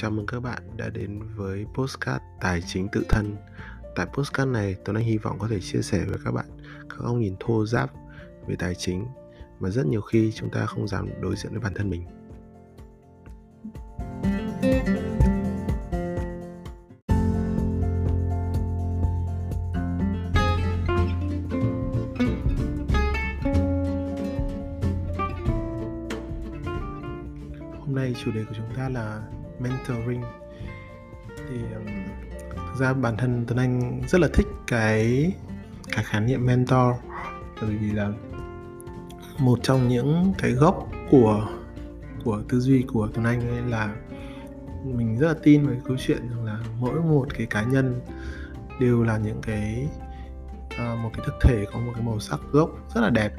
Chào mừng các bạn đã đến với Postcard Tài chính tự thân. Tại Postcard này, Tuấn Anh hy vọng có thể chia sẻ với các bạn các góc nhìn thô giáp về tài chính mà rất nhiều khi chúng ta không dám đối diện với bản thân mình. Hôm nay chủ đề của chúng ta là mentoring. Thì um, thực ra bản thân Tuấn Anh rất là thích cái cái khái niệm mentor. Bởi vì là một trong những cái gốc của của tư duy của Tuấn Anh ấy là mình rất là tin về câu chuyện rằng là mỗi một cái cá nhân đều là những cái uh, một cái thực thể có một cái màu sắc gốc rất là đẹp.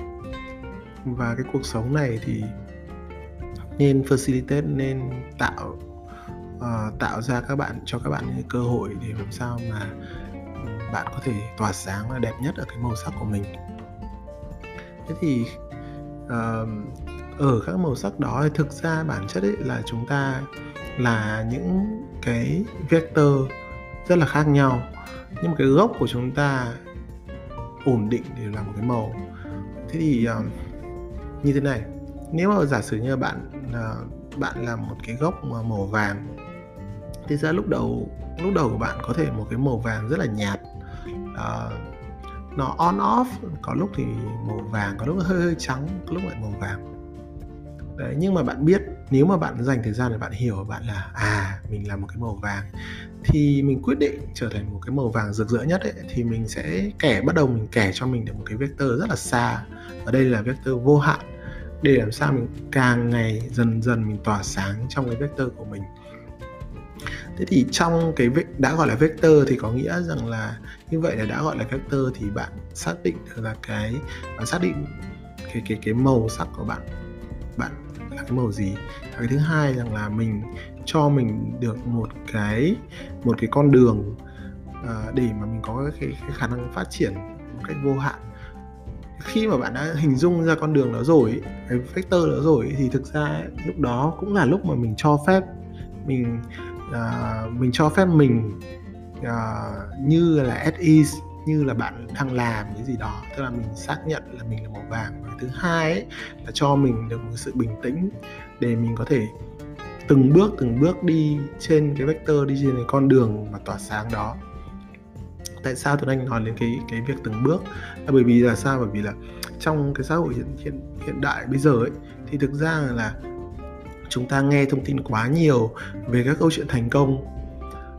Và cái cuộc sống này thì nên facilitate nên tạo uh, tạo ra các bạn cho các bạn những cơ hội để làm sao mà bạn có thể tỏa sáng là đẹp nhất ở cái màu sắc của mình. Thế thì uh, ở các màu sắc đó thì thực ra bản chất ấy là chúng ta là những cái vector rất là khác nhau nhưng mà cái gốc của chúng ta ổn định để là một cái màu. Thế thì uh, như thế này nếu mà giả sử như bạn uh, bạn là một cái gốc màu vàng thì ra lúc đầu lúc đầu của bạn có thể một cái màu vàng rất là nhạt. Uh, nó on off có lúc thì màu vàng có lúc hơi hơi trắng có lúc lại màu vàng. Đấy nhưng mà bạn biết nếu mà bạn dành thời gian để bạn hiểu bạn là à mình là một cái màu vàng thì mình quyết định trở thành một cái màu vàng rực rỡ nhất ấy, thì mình sẽ kẻ bắt đầu mình kẻ cho mình được một cái vector rất là xa. Ở đây là vector vô hạn để làm sao mình càng ngày dần dần mình tỏa sáng trong cái vector của mình thế thì trong cái đã gọi là vector thì có nghĩa rằng là như vậy là đã gọi là vector thì bạn xác định được là cái bạn xác định cái cái cái màu sắc của bạn bạn là cái màu gì? Và cái thứ hai rằng là mình cho mình được một cái một cái con đường uh, để mà mình có cái, cái khả năng phát triển một cách vô hạn. Khi mà bạn đã hình dung ra con đường đó rồi cái vector đó rồi thì thực ra lúc đó cũng là lúc mà mình cho phép mình uh, mình cho phép mình uh, như là at ease như là bạn đang làm cái gì đó. Tức là mình xác nhận là mình là màu vàng. Và thứ hai ấy, là cho mình được một sự bình tĩnh để mình có thể từng bước từng bước đi trên cái vector đi trên cái con đường mà tỏa sáng đó. Tại sao Tuấn anh nói đến cái cái việc từng bước? Là bởi vì là sao? Bởi vì là trong cái xã hội hiện hiện hiện đại bây giờ ấy thì thực ra là chúng ta nghe thông tin quá nhiều về các câu chuyện thành công.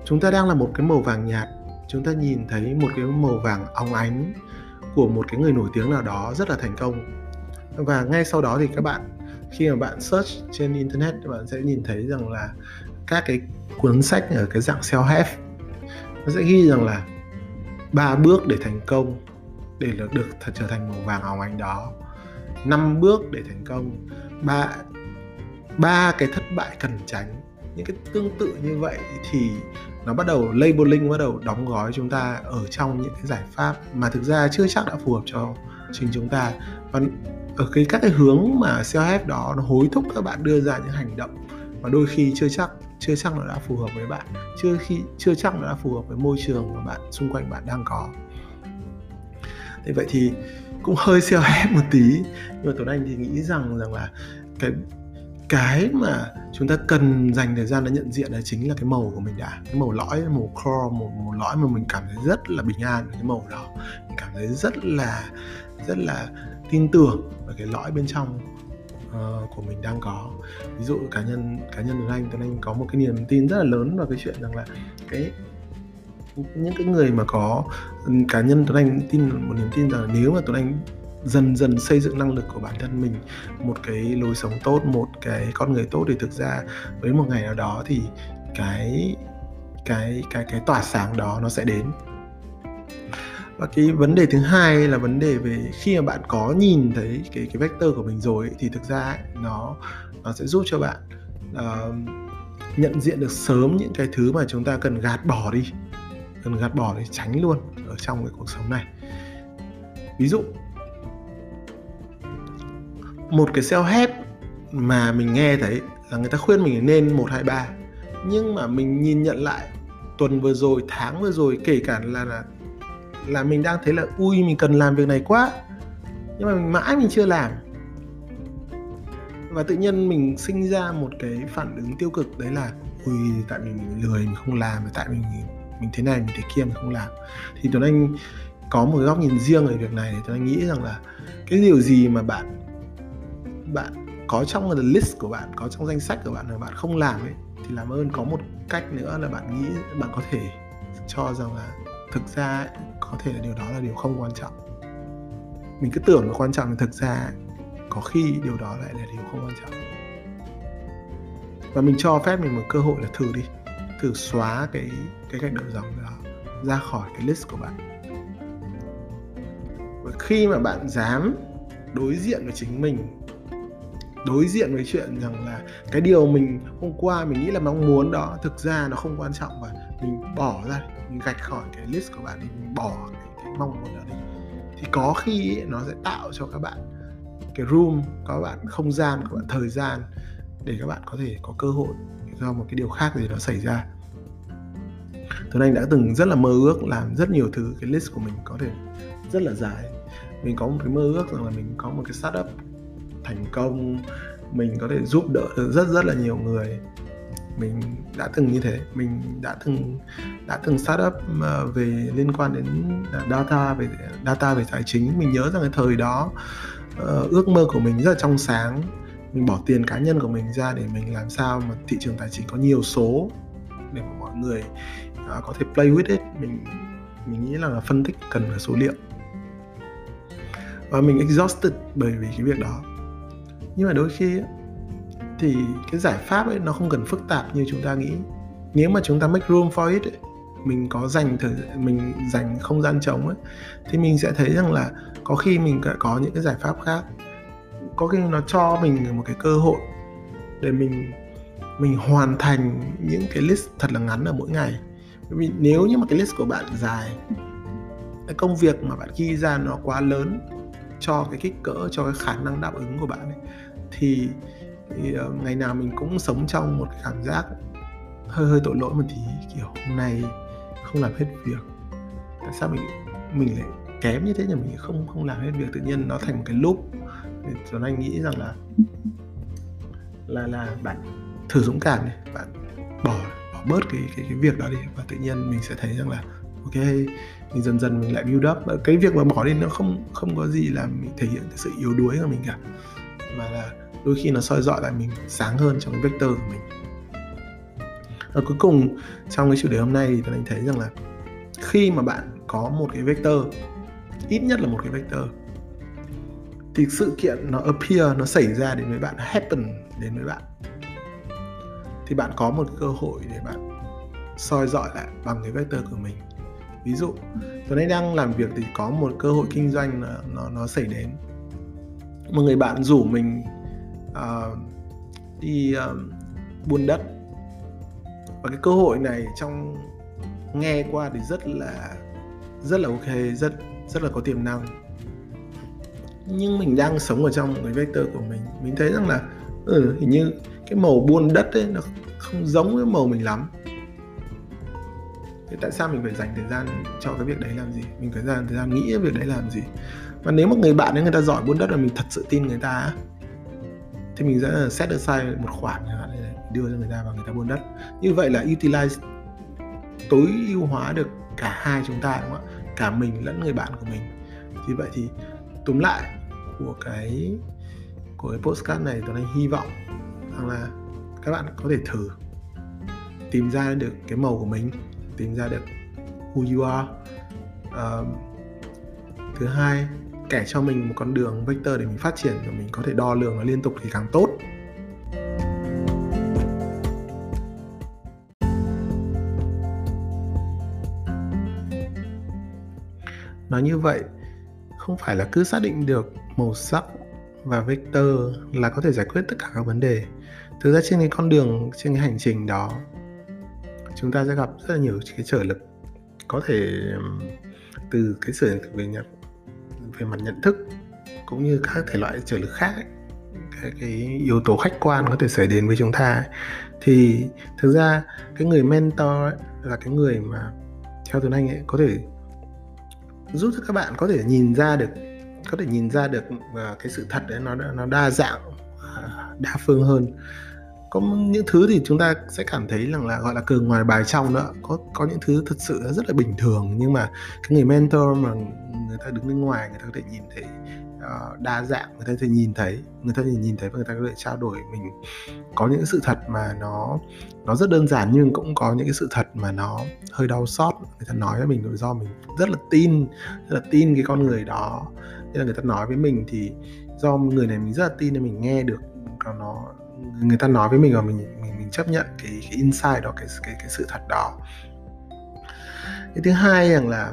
Chúng ta đang là một cái màu vàng nhạt. Chúng ta nhìn thấy một cái màu vàng óng ánh của một cái người nổi tiếng nào đó rất là thành công. Và ngay sau đó thì các bạn, khi mà bạn search trên internet, bạn sẽ nhìn thấy rằng là các cái cuốn sách ở cái dạng self help nó sẽ ghi rằng là ba bước để thành công để được thật trở thành màu vàng óng ánh đó. Năm bước để thành công. Ba ba cái thất bại cần tránh. Những cái tương tự như vậy thì nó bắt đầu, labeling bắt đầu đóng gói chúng ta ở trong những cái giải pháp mà thực ra chưa chắc đã phù hợp cho chính chúng ta. Và ở cái, các cái hướng mà self đó, nó hối thúc các bạn đưa ra những hành động mà đôi khi chưa chắc chưa chắc nó đã phù hợp với bạn, chưa khi, chưa chắc nó đã phù hợp với môi trường mà bạn, xung quanh bạn đang có. Thế vậy thì cũng hơi self một tí. Nhưng mà tuấn anh thì nghĩ rằng rằng là cái cái mà chúng ta cần dành thời gian để nhận diện đấy chính là cái màu của mình đã. Cái màu lõi màu core màu, màu lõi mà mình cảm thấy rất là bình an cái màu đó. Mình cảm thấy rất là rất là tin tưởng về cái lõi bên trong uh, của mình đang có. Ví dụ cá nhân cá nhân Tuấn Anh Tuấn Anh có một cái niềm tin rất là lớn vào cái chuyện rằng là cái những cái người mà có cá nhân Tuấn Anh tin một niềm tin rằng là nếu mà Tuấn Anh dần dần xây dựng năng lực của bản thân mình một cái lối sống tốt một cái con người tốt. Thì thực ra với một ngày nào đó thì cái cái cái cái tỏa sáng đó nó sẽ đến. Và cái vấn đề thứ hai là vấn đề về khi mà bạn có nhìn thấy cái cái vector của mình rồi thì thực ra ấy, nó nó sẽ giúp cho bạn uh, nhận diện được sớm những cái thứ mà chúng ta cần gạt bỏ đi cần gạt bỏ để tránh luôn ở trong cái cuộc sống này. Ví dụ một cái self help mà mình nghe thấy là người ta khuyên mình nên một hai ba. Nhưng mà mình nhìn nhận lại tuần vừa rồi tháng vừa rồi kể cả là là là mình đang thấy là ui mình cần làm việc này quá. Nhưng mà mình mãi mình chưa làm. Và tự nhiên mình sinh ra một cái phản ứng tiêu cực đấy là ui tại mình, lười mình không làm tại mình mình thế này mình thế kia mình không làm. Thì tuấn anh có một góc nhìn riêng về việc này thì tuấn anh nghĩ rằng là cái điều gì mà bạn bạn có trong the list của bạn, có trong danh sách của bạn mà bạn không làm ấy, thì làm ơn có một cách nữa là bạn nghĩ bạn có thể cho rằng là thực ra có thể là điều đó là điều không quan trọng. Mình cứ tưởng là quan trọng nhưng thực ra có khi điều đó lại là điều không quan trọng. Và mình cho phép mình một cơ hội là thử đi, thử xóa cái cái gạch đầu dòng đó ra khỏi cái list của bạn. Và khi mà bạn dám đối diện với chính mình đối diện với chuyện rằng là cái điều mình hôm qua mình nghĩ là mong muốn đó thực ra nó không quan trọng và mình bỏ ra mình gạch khỏi cái list của bạn đi mình bỏ cái, cái mong muốn đó đi thì có khi ấy, nó sẽ tạo cho các bạn cái room các bạn không gian các bạn thời gian để các bạn có thể có cơ hội do một cái điều khác gì đó xảy ra. Tuấn Anh đã từng rất là mơ ước làm rất nhiều thứ cái list của mình có thể rất là dài. Mình có một cái mơ ước rằng là mình có một cái startup thành công, mình có thể giúp đỡ được rất rất là nhiều người. Mình đã từng như thế, mình đã từng đã từng startup up à, về liên quan đến à, data, về data về tài chính. Mình nhớ rằng cái thời đó ờ, ước mơ của mình rất là trong sáng. Mình bỏ tiền cá nhân của mình ra để mình làm sao mà thị trường tài chính có nhiều số để mà mọi người à, có thể play with it. Mình mình nghĩ là phân tích cần là số liệu. Và mình exhausted bởi vì cái việc đó nhưng mà đôi khi ấy, thì cái giải pháp ấy nó không cần phức tạp như chúng ta nghĩ. Nếu mà chúng ta make room for it ấy, mình có dành thời mình dành không gian trống ấy thì mình sẽ thấy rằng là có khi mình có những cái giải pháp khác. Có khi nó cho mình một cái cơ hội để mình mình hoàn thành những cái list thật là ngắn ở mỗi ngày. Bởi vì nếu như mà cái list của bạn dài cái công việc mà bạn ghi ra nó quá lớn cho cái kích cỡ cho cái khả năng đáp ứng của bạn ấy, thì, thì uh, ngày nào mình cũng sống trong một cảm giác hơi hơi tội lỗi một tí kiểu hôm nay không làm hết việc. Tại sao mình mình lại kém như thế nhỉ? Mình không không làm hết việc tự nhiên nó thành một cái loop. Rồi Tuấn Anh nghĩ rằng là là là bạn thử dũng cảm này bạn bỏ bỏ bớt cái cái cái việc đó đi và tự nhiên mình sẽ thấy rằng là ok thì dần dần mình lại build up. Và cái việc mà bỏ đi nó không không có gì làm mình thể hiện cái sự yếu đuối của mình cả. Mà là đôi khi nó soi dọi lại mình sáng hơn trong cái vector của mình. Và cuối cùng, trong cái chủ đề hôm nay thì tôi thấy rằng là khi mà bạn có một cái vector, ít nhất là một cái vector, thì sự kiện nó appear, nó xảy ra đến với bạn, happen đến với bạn. Thì bạn có một cơ hội để bạn soi dọi lại bằng cái vector của mình ví dụ tuấn anh đang làm việc thì có một cơ hội kinh doanh nó nó, nó xảy đến. Một người bạn rủ mình uh, đi uh, buôn đất. Và cái cơ hội này trong nghe qua thì rất là rất là ok rất rất là có tiềm năng. Nhưng mình đang sống ở trong cái vector của mình. Mình thấy rằng là ừ, hình như cái màu buôn đất ấy nó không giống với màu mình lắm thế tại sao mình phải dành thời gian cho cái việc đấy làm gì? Mình phải dành thời gian nghĩ việc đấy làm gì? Và nếu mà người bạn ấy, người ta giỏi buôn đất và mình thật sự tin người ta thì mình sẽ set aside một khoản để đưa cho người ta và người ta buôn đất. Như vậy là utilize tối ưu hóa được cả hai chúng ta, đúng không ạ? Cả mình lẫn người bạn của mình. Thì vậy thì túm lại của cái của cái postcard này, tôi anh hy vọng rằng là các bạn có thể thử tìm ra được cái màu của mình tìm ra được who you are. Uh, thứ hai kẻ cho mình một con đường vector để mình phát triển và mình có thể đo lường nó liên tục thì càng tốt. Nói như vậy không phải là cứ xác định được màu sắc và vector là có thể giải quyết tất cả các vấn đề. Thực ra trên cái con đường trên cái hành trình đó chúng ta sẽ gặp rất là nhiều cái trở lực có thể từ cái sự về nhận về mặt nhận thức cũng như các thể loại trở lực khác ấy. cái, cái yếu tố khách quan có thể xảy đến với chúng ta ấy, thì thực ra cái người mentor ấy, là cái người mà theo tuấn anh ấy có thể giúp cho các bạn có thể nhìn ra được có thể nhìn ra được uh, cái sự thật đấy nó nó đa dạng uh, đa phương hơn có những thứ thì chúng ta sẽ cảm thấy rằng là gọi là cường ngoài bài trong nữa có có những thứ thật sự rất là bình thường. Nhưng mà cái người mentor mà người ta đứng bên ngoài người ta có thể nhìn thấy uh, đa dạng người ta có thể nhìn thấy người ta có thể nhìn thấy và người ta có thể trao đổi mình. Có những sự thật mà nó nó rất đơn giản nhưng cũng có những cái sự thật mà nó hơi đau xót. Người ta nói với mình do mình rất là tin rất là tin cái con người đó. Nên là người ta nói với mình thì do người này mình rất là tin nên mình nghe được. Nó người ta nói với mình và mình mình mình chấp nhận cái cái insight đó, cái cái cái sự thật đó. Cái thứ hai rằng là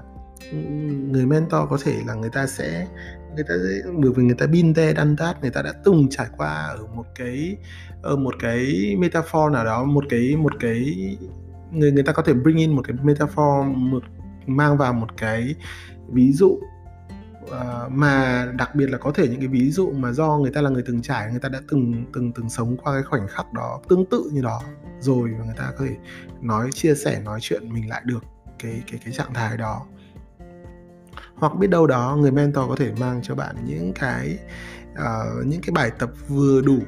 người mentor có thể là người ta sẽ, người ta bởi vì người ta bin te đan tát người ta đã từng trải qua ở một cái, ở một cái metaphor nào đó, một cái một cái, người người ta có thể bring in một cái metaphor, một, mang vào một cái ví dụ À, mà đặc biệt là có thể những cái ví dụ mà do người ta là người từng trải người ta đã từng từng từng sống qua cái khoảnh khắc đó tương tự như đó rồi và người ta có thể nói chia sẻ nói chuyện mình lại được cái cái cái trạng thái đó. Hoặc biết đâu đó người mentor có thể mang cho bạn những cái uh, những cái bài tập vừa đủ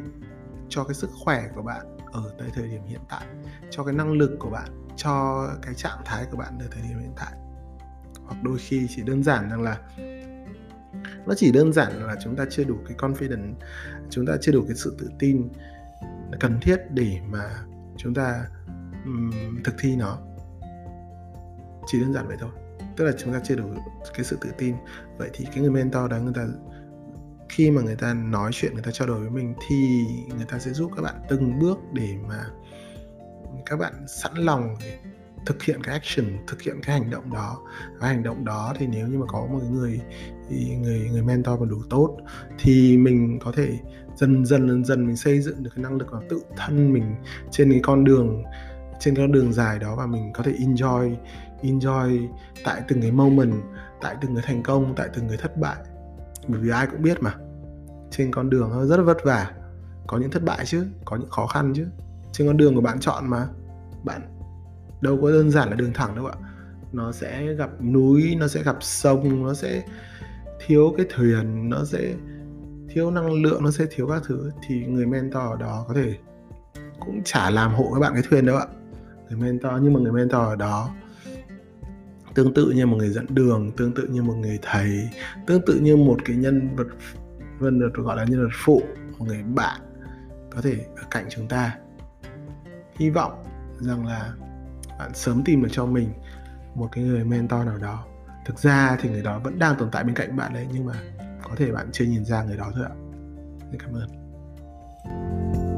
cho cái sức khỏe của bạn ở tại thời điểm hiện tại cho cái năng lực của bạn cho cái trạng thái của bạn ở thời điểm hiện tại. Hoặc đôi khi chỉ đơn giản rằng là nó chỉ đơn giản là chúng ta chưa đủ cái confidence chúng ta chưa đủ cái sự tự tin cần thiết để mà chúng ta um, thực thi nó. Chỉ đơn giản vậy thôi. Tức là chúng ta chưa đủ cái sự tự tin. Vậy thì cái người mentor đó người ta khi mà người ta nói chuyện người ta trao đổi với mình thì người ta sẽ giúp các bạn từng bước để mà các bạn sẵn lòng thực hiện cái action, thực hiện cái hành động đó. Cái hành động đó thì nếu như mà có một người người người mentor mà đủ tốt thì mình có thể dần dần dần dần mình xây dựng được cái năng lực và tự thân mình trên cái con đường, trên con đường dài đó và mình có thể enjoy enjoy tại từng cái moment, tại từng cái thành công, tại từng cái thất bại. Bởi vì ai cũng biết mà, trên con đường nó rất là vất vả. Có những thất bại chứ, có những khó khăn chứ. Trên con đường của bạn chọn mà, bạn đâu có đơn giản là đường thẳng đâu ạ. Nó sẽ gặp núi, nó sẽ gặp sông, nó sẽ thiếu cái thuyền, nó sẽ thiếu năng lượng, nó sẽ thiếu các thứ. Thì người mentor đó có thể cũng chả làm hộ các bạn cái thuyền đâu ạ. Người mentor, nhưng mà người mentor đó tương tự như một người dẫn đường, tương tự như một người thầy, tương tự như một cái nhân vật nhân vật gọi là nhân vật phụ, một người bạn có thể ở cạnh chúng ta. Hy vọng rằng là bạn sớm tìm được cho mình một cái người mentor nào đó. Thực ra thì người đó vẫn đang tồn tại bên cạnh bạn đấy, nhưng mà có thể bạn chưa nhìn ra người đó thôi ạ. Cảm ơn.